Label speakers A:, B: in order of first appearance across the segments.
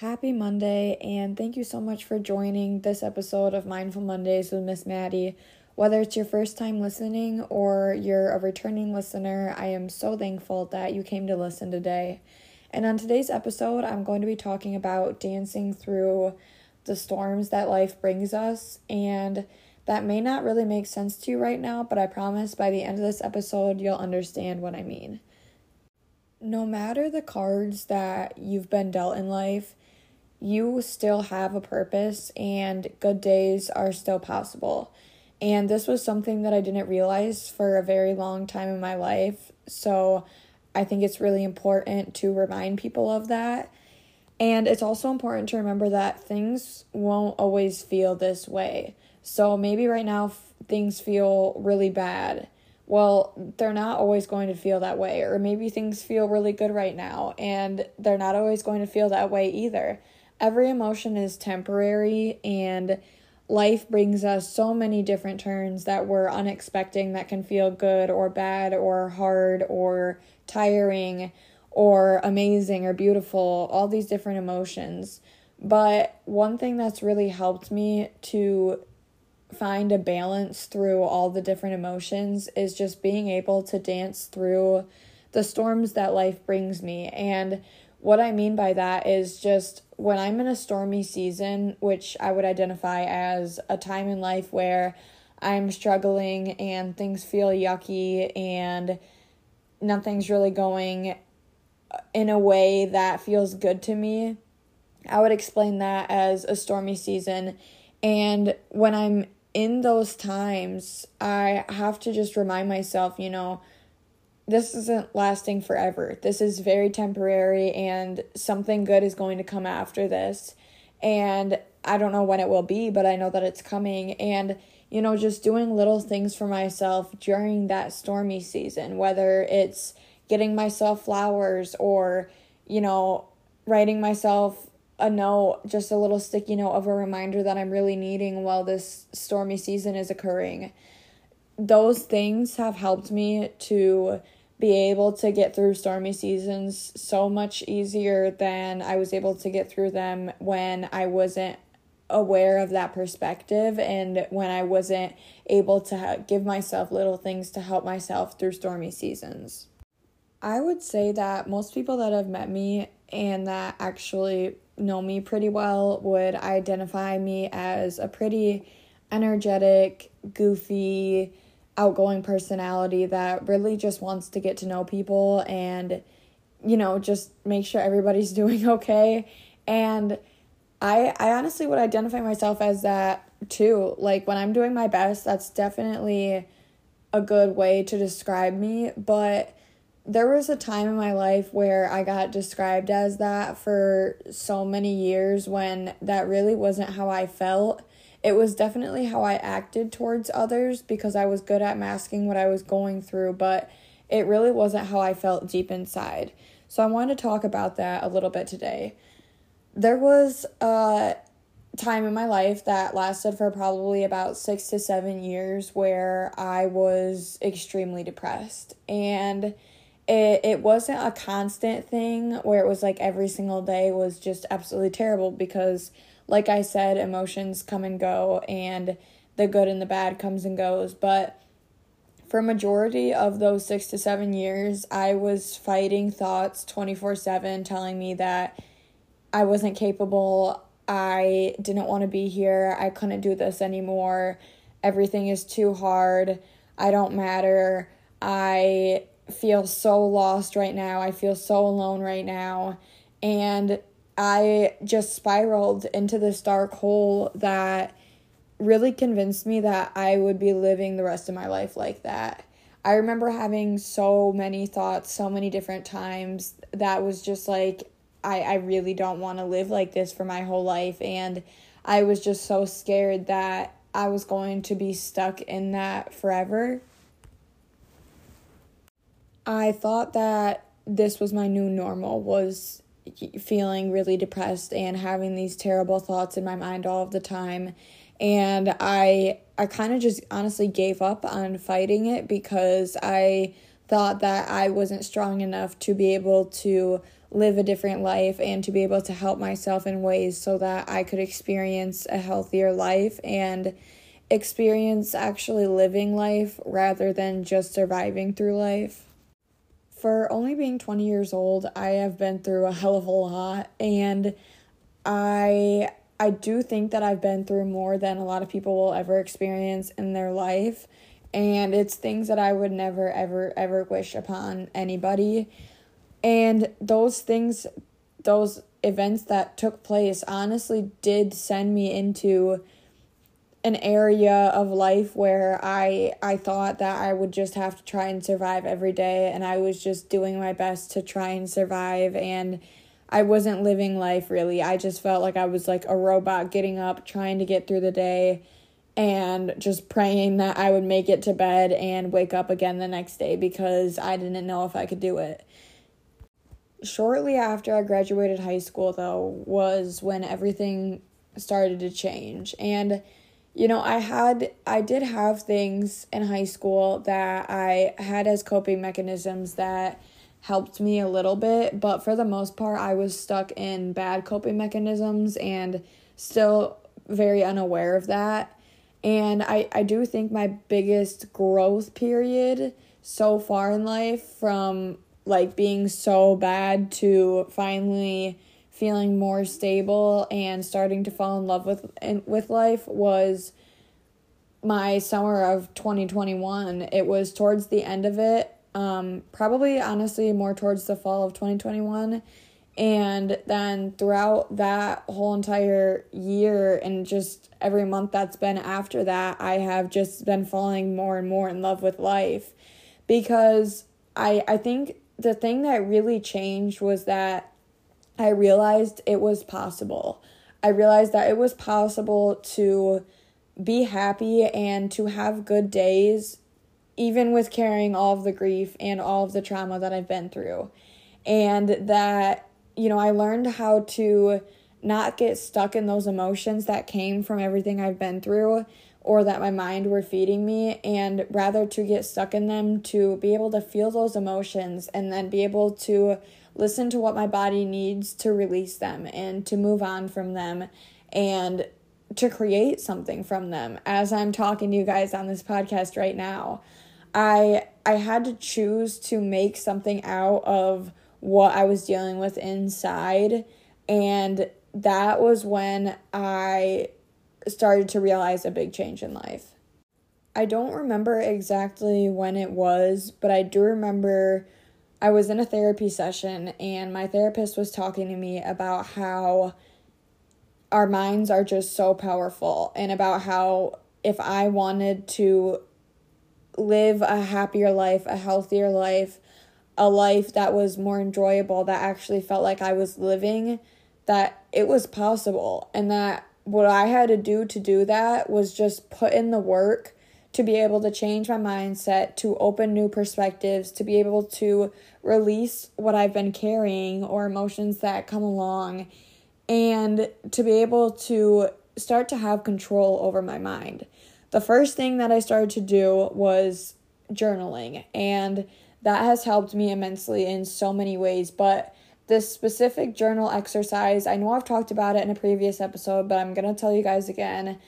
A: Happy Monday, and thank you so much for joining this episode of Mindful Mondays with Miss Maddie. Whether it's your first time listening or you're a returning listener, I am so thankful that you came to listen today. And on today's episode, I'm going to be talking about dancing through the storms that life brings us. And that may not really make sense to you right now, but I promise by the end of this episode, you'll understand what I mean. No matter the cards that you've been dealt in life, you still have a purpose and good days are still possible. And this was something that I didn't realize for a very long time in my life. So I think it's really important to remind people of that. And it's also important to remember that things won't always feel this way. So maybe right now things feel really bad. Well, they're not always going to feel that way. Or maybe things feel really good right now and they're not always going to feel that way either every emotion is temporary and life brings us so many different turns that we're unexpecting that can feel good or bad or hard or tiring or amazing or beautiful, all these different emotions. But one thing that's really helped me to find a balance through all the different emotions is just being able to dance through the storms that life brings me. And what I mean by that is just when I'm in a stormy season, which I would identify as a time in life where I'm struggling and things feel yucky and nothing's really going in a way that feels good to me, I would explain that as a stormy season. And when I'm in those times, I have to just remind myself, you know, this isn't lasting forever. This is very temporary and something good is going to come after this. And I don't know when it will be, but I know that it's coming. And, you know, just doing little things for myself during that stormy season, whether it's getting myself flowers or, you know, writing myself a note, just a little sticky note of a reminder that I'm really needing while this stormy season is occurring. Those things have helped me to be able to get through stormy seasons so much easier than I was able to get through them when I wasn't aware of that perspective and when I wasn't able to give myself little things to help myself through stormy seasons. I would say that most people that have met me and that actually know me pretty well would identify me as a pretty energetic, goofy, outgoing personality that really just wants to get to know people and you know just make sure everybody's doing okay. And i i honestly would identify myself as that too. Like when i'm doing my best that's definitely a good way to describe me. But there was a time in my life where I got described as that for so many years when that really wasn't how I felt it was definitely how I acted towards others because I was good at masking what I was going through, but it really wasn't how I felt deep inside. So I want to talk about that a little bit today. There was a time in my life that lasted for probably about six to seven years where I was extremely depressed. And it, it wasn't a constant thing where it was like every single day was just absolutely terrible because like I said, emotions come and go and the good and the bad comes and goes, but for majority of those 6 to 7 years, I was fighting thoughts 24/7 telling me that I wasn't capable, I didn't want to be here, I couldn't do this anymore. Everything is too hard. I don't matter. I feel so lost right now. I feel so alone right now. And I just spiraled into this dark hole that really convinced me that I would be living the rest of my life like that. I remember having so many thoughts, so many different times that was just like, I, I really don't want to live like this for my whole life. And I was just so scared that I was going to be stuck in that forever. I thought that this was my new normal was feeling really depressed and having these terrible thoughts in my mind all of the time and i i kind of just honestly gave up on fighting it because i thought that i wasn't strong enough to be able to live a different life and to be able to help myself in ways so that I could experience a healthier life and experience actually living life rather than just surviving through life. For only being 20 years old, I have been through a hell of a lot and I I do think that I've been through more than a lot of people will ever experience in their life and it's things that I would never ever ever wish upon anybody. And those things those events that took place honestly did send me into an area of life where I I thought that I would just have to try and survive every day and I was just doing my best to try and survive and I wasn't living life really. I just felt like I was like a robot getting up trying to get through the day and just praying that I would make it to bed and wake up again the next day because I didn't know if I could do it. Shortly after I graduated high school though was when everything started to change and you know, I had I did have things in high school that I had as coping mechanisms that helped me a little bit, but for the most part I was stuck in bad coping mechanisms and still very unaware of that. And I I do think my biggest growth period so far in life from like being so bad to finally feeling more stable and starting to fall in love with in, with life was my summer of 2021. It was towards the end of it, um, probably honestly more towards the fall of 2021. And then throughout that whole entire year and just every month that's been after that, I have just been falling more and more in love with life because I I think the thing that really changed was that I realized it was possible. I realized that it was possible to be happy and to have good days, even with carrying all of the grief and all of the trauma that I've been through. And that, you know, I learned how to not get stuck in those emotions that came from everything I've been through or that my mind were feeding me and rather to get stuck in them to be able to feel those emotions and then be able to listen to what my body needs to release them and to move on from them and to create something from them as I'm talking to you guys on this podcast right now. I I had to choose to make something out of what I was dealing with inside and that was when I started to realize a big change in life. I don't remember exactly when it was, but I do remember I was in a therapy session and my therapist was talking to me about how our minds are just so powerful and about how if I wanted to live a happier life, a healthier life, a life that was more enjoyable, that actually felt like I was living, that it was possible. And that what I had to do to do that was just put in the work to be able to change my mindset, to open new perspectives, to be able to release what I've been carrying or emotions that come along, and to be able to start to have control over my mind. The first thing that I started to do was journaling, and that has helped me immensely in so many ways. But this specific journal exercise, I know I've talked about it in a previous episode, but I'm to tell you guys again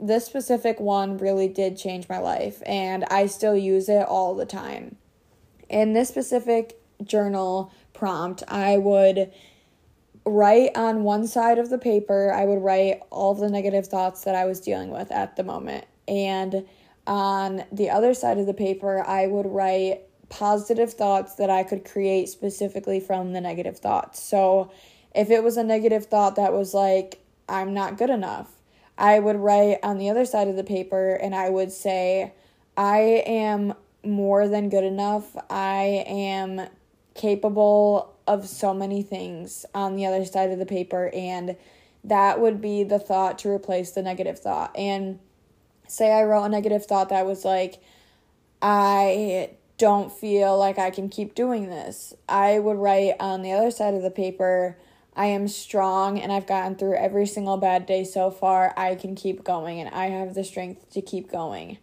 A: this specific one really did change my life and I still use it all the time. In this specific journal prompt, I would write on one side of the paper, I would write all the negative thoughts that I was dealing with at the moment. And on the other side of the paper, I would write positive thoughts that I could create specifically from the negative thoughts. So if it was a negative thought that was like, I'm not good enough, I would write on the other side of the paper and I would say, I am more than good enough. I am capable of so many things on the other side of the paper. And that would be the thought to replace the negative thought. And say I wrote a negative thought that was like, I don't feel like I can keep doing this. I would write on the other side of the paper, I am strong and I've gotten through every single bad day so far. I can keep going and I have the strength to keep going.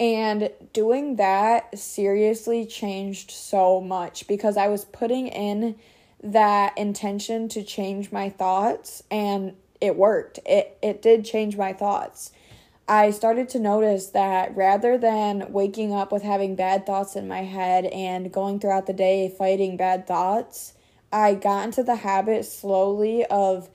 A: And doing that seriously changed so much because I was putting in that intention to change my thoughts and it worked. It it did change my thoughts. I started to notice that rather than waking up with having bad thoughts in my head and going throughout the day fighting bad thoughts, I got into the habit slowly of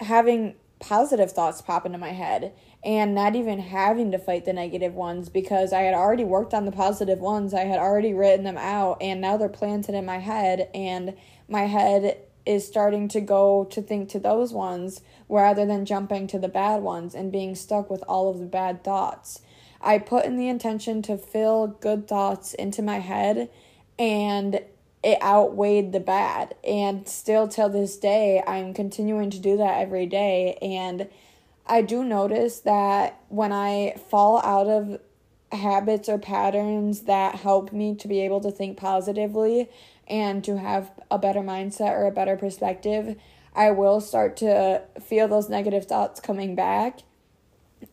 A: having positive thoughts pop into my head and not even having to fight the negative ones because I had already worked on the positive ones. I had already written them out and now they're planted in my head and my head is starting to go to think to those ones rather than jumping to the bad ones and being stuck with all of the bad thoughts. I put in the intention to fill good thoughts into my head and it outweighed the bad. And still till this day, I'm continuing to do that every day. And I do notice that when I fall out of habits or patterns that help me to be able to think positively and to have a better mindset or a better perspective, I will start to feel those negative thoughts coming back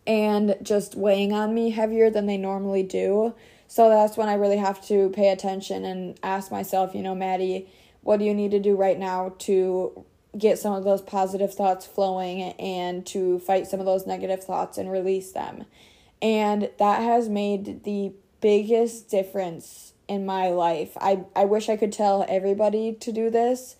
A: and just weighing on me heavier than they normally do. So that's when I really have to pay attention and ask myself, you know, Maddie, what do you need to do right now to get some of those positive thoughts flowing and to fight some of those negative thoughts and release them. And that has made the biggest difference in my life. I, I wish I could tell everybody to do this.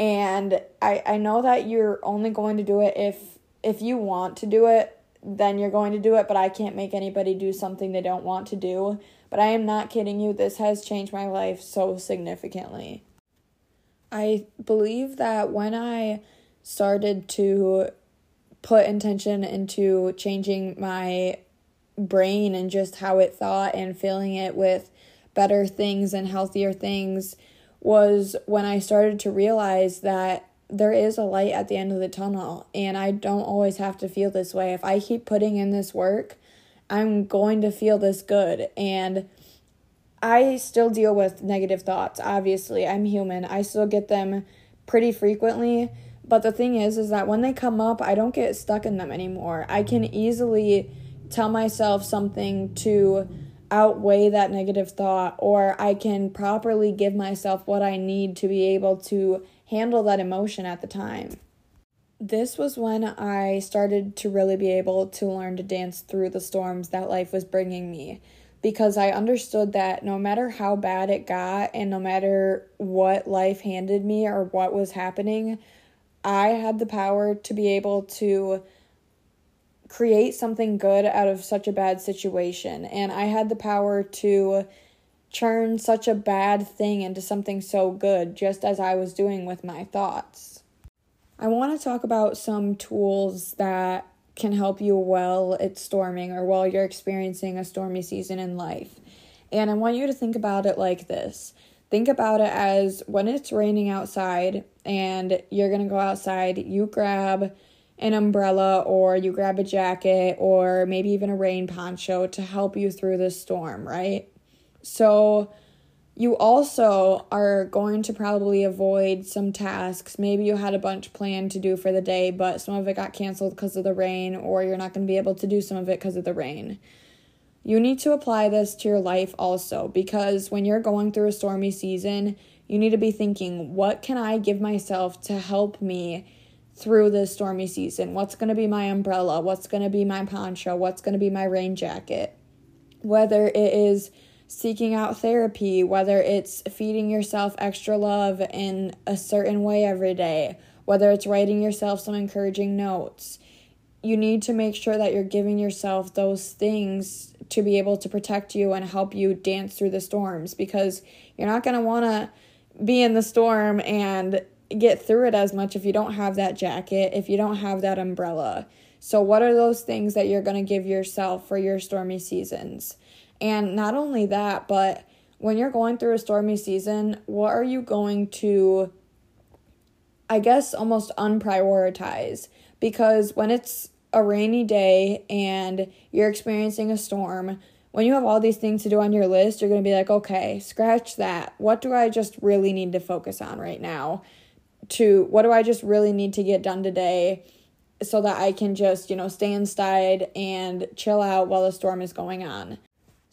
A: And I, I know that you're only going to do it if if you want to do it, then you're going to do it, but I can't make anybody do something they don't want to do. But I am not kidding you, this has changed my life so significantly. I believe that when I started to put intention into changing my brain and just how it thought and filling it with better things and healthier things was when I started to realize that there is a light at the end of the tunnel and I don't always have to feel this way. If I keep putting in this work, I'm going to feel this good and I still deal with negative thoughts. Obviously, I'm human. I still get them pretty frequently. But the thing is, is that when they come up, I don't get stuck in them anymore. I can easily tell myself something to outweigh that negative thought, or I can properly give myself what I need to be able to handle that emotion at the time. This was when I started to really be able to learn to dance through the storms that life was bringing me because I understood that no matter how bad it got and no matter what life handed me or what was happening, I had the power to be able to create something good out of such a bad situation. And I had the power to turn such a bad thing into something so good, just as I was doing with my thoughts. I want to talk about some tools that can help you while it's storming or while you're experiencing a stormy season in life. And I want you to think about it like this think about it as when it's raining outside and you're going to go outside, you grab an umbrella or you grab a jacket or maybe even a rain poncho to help you through the storm, right? So, you also are going to probably avoid some tasks. Maybe you had a bunch planned to do for the day, but some of it got canceled because of the rain, or you're not going to be able to do some of it because of the rain. You need to apply this to your life also because when you're going through a stormy season, you need to be thinking, what can I give myself to help me through this stormy season? What's going to be my umbrella? What's going to be my poncho? What's going to be my rain jacket? Whether it is seeking out therapy, whether it's feeding yourself extra love in a certain way every day, whether it's writing yourself some encouraging notes. You need to make sure that you're giving yourself those things to be able to protect you and help you dance through the storms because you're not going to want to be in the storm and get through it as much if you don't have that jacket, if you don't have that umbrella. So, what are those things that you're going to give yourself for your stormy seasons? And not only that, but when you're going through a stormy season, what are you going to, I guess, almost unprioritize? Because when it's a rainy day and you're experiencing a storm, when you have all these things to do on your list, you're going to be like, okay, scratch that. What do I just really need to focus on right now? To what do I just really need to get done today so that I can just, you know, stay inside and chill out while the storm is going on?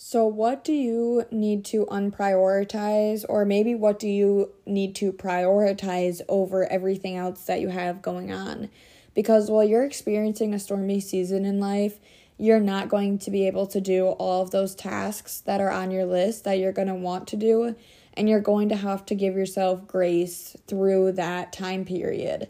A: So, what do you need to unprioritize, or maybe what do you need to prioritize over everything else that you have going on? Because while you're experiencing a stormy season in life, you're not going to be able to do all of those tasks that are on your list that you're going to want to do. And you're going to have to give yourself grace through that time period.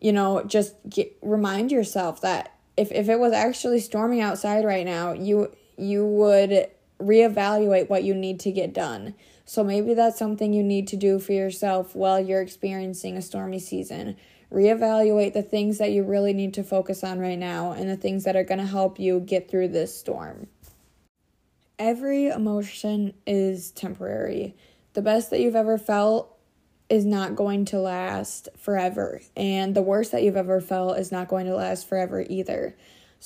A: You know, just get, remind yourself that if, if it was actually storming outside right now, you you would reevaluate what you need to get done. So maybe that's something you need to do for yourself while you're experiencing a stormy season. Reevaluate the things that you really need to focus on right now and the things that are going to help you get through this storm. Every emotion is temporary. The best that you've ever felt is not going to last forever, and the worst that you've ever felt is not going to last forever either.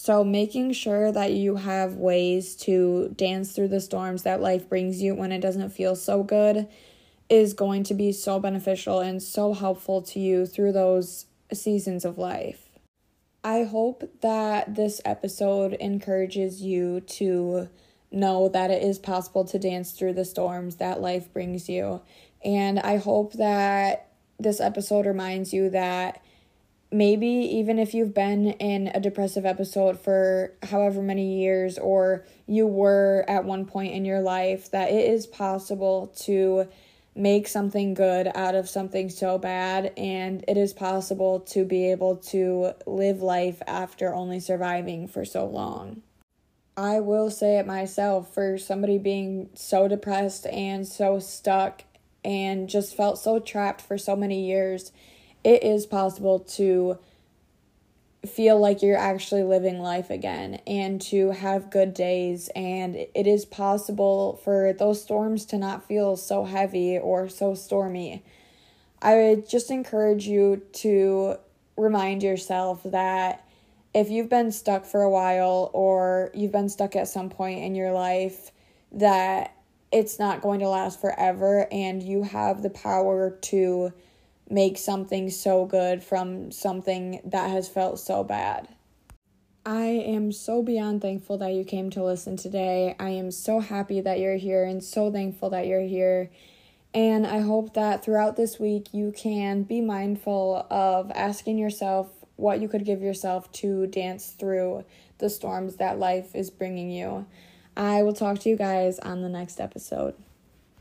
A: So, making sure that you have ways to dance through the storms that life brings you when it doesn't feel so good is going to be so beneficial and so helpful to you through those seasons of life. I hope that this episode encourages you to know that it is possible to dance through the storms that life brings you. And I hope that this episode reminds you that maybe even if you've been in a depressive episode for however many years or you were at one point in your life that it is possible to make something good out of something so bad and it is possible to be able to live life after only surviving for so long. I will say it myself for somebody being so depressed and so stuck and just felt so trapped for so many years it is possible to feel like you're actually living life again and to have good days and it is possible for those storms to not feel so heavy or so stormy. I would just encourage you to remind yourself that if you've been stuck for a while or you've been stuck at some point in your life that it's not going to last forever and you have the power to make something so good from something that has felt so bad. I am so beyond thankful that you came to listen today. I am so happy that you're here and so thankful that you're here. And I hope that throughout this week you can be mindful of asking yourself what you could give yourself to dance through the storms that life is bringing you. I will talk to you guys on the next episode.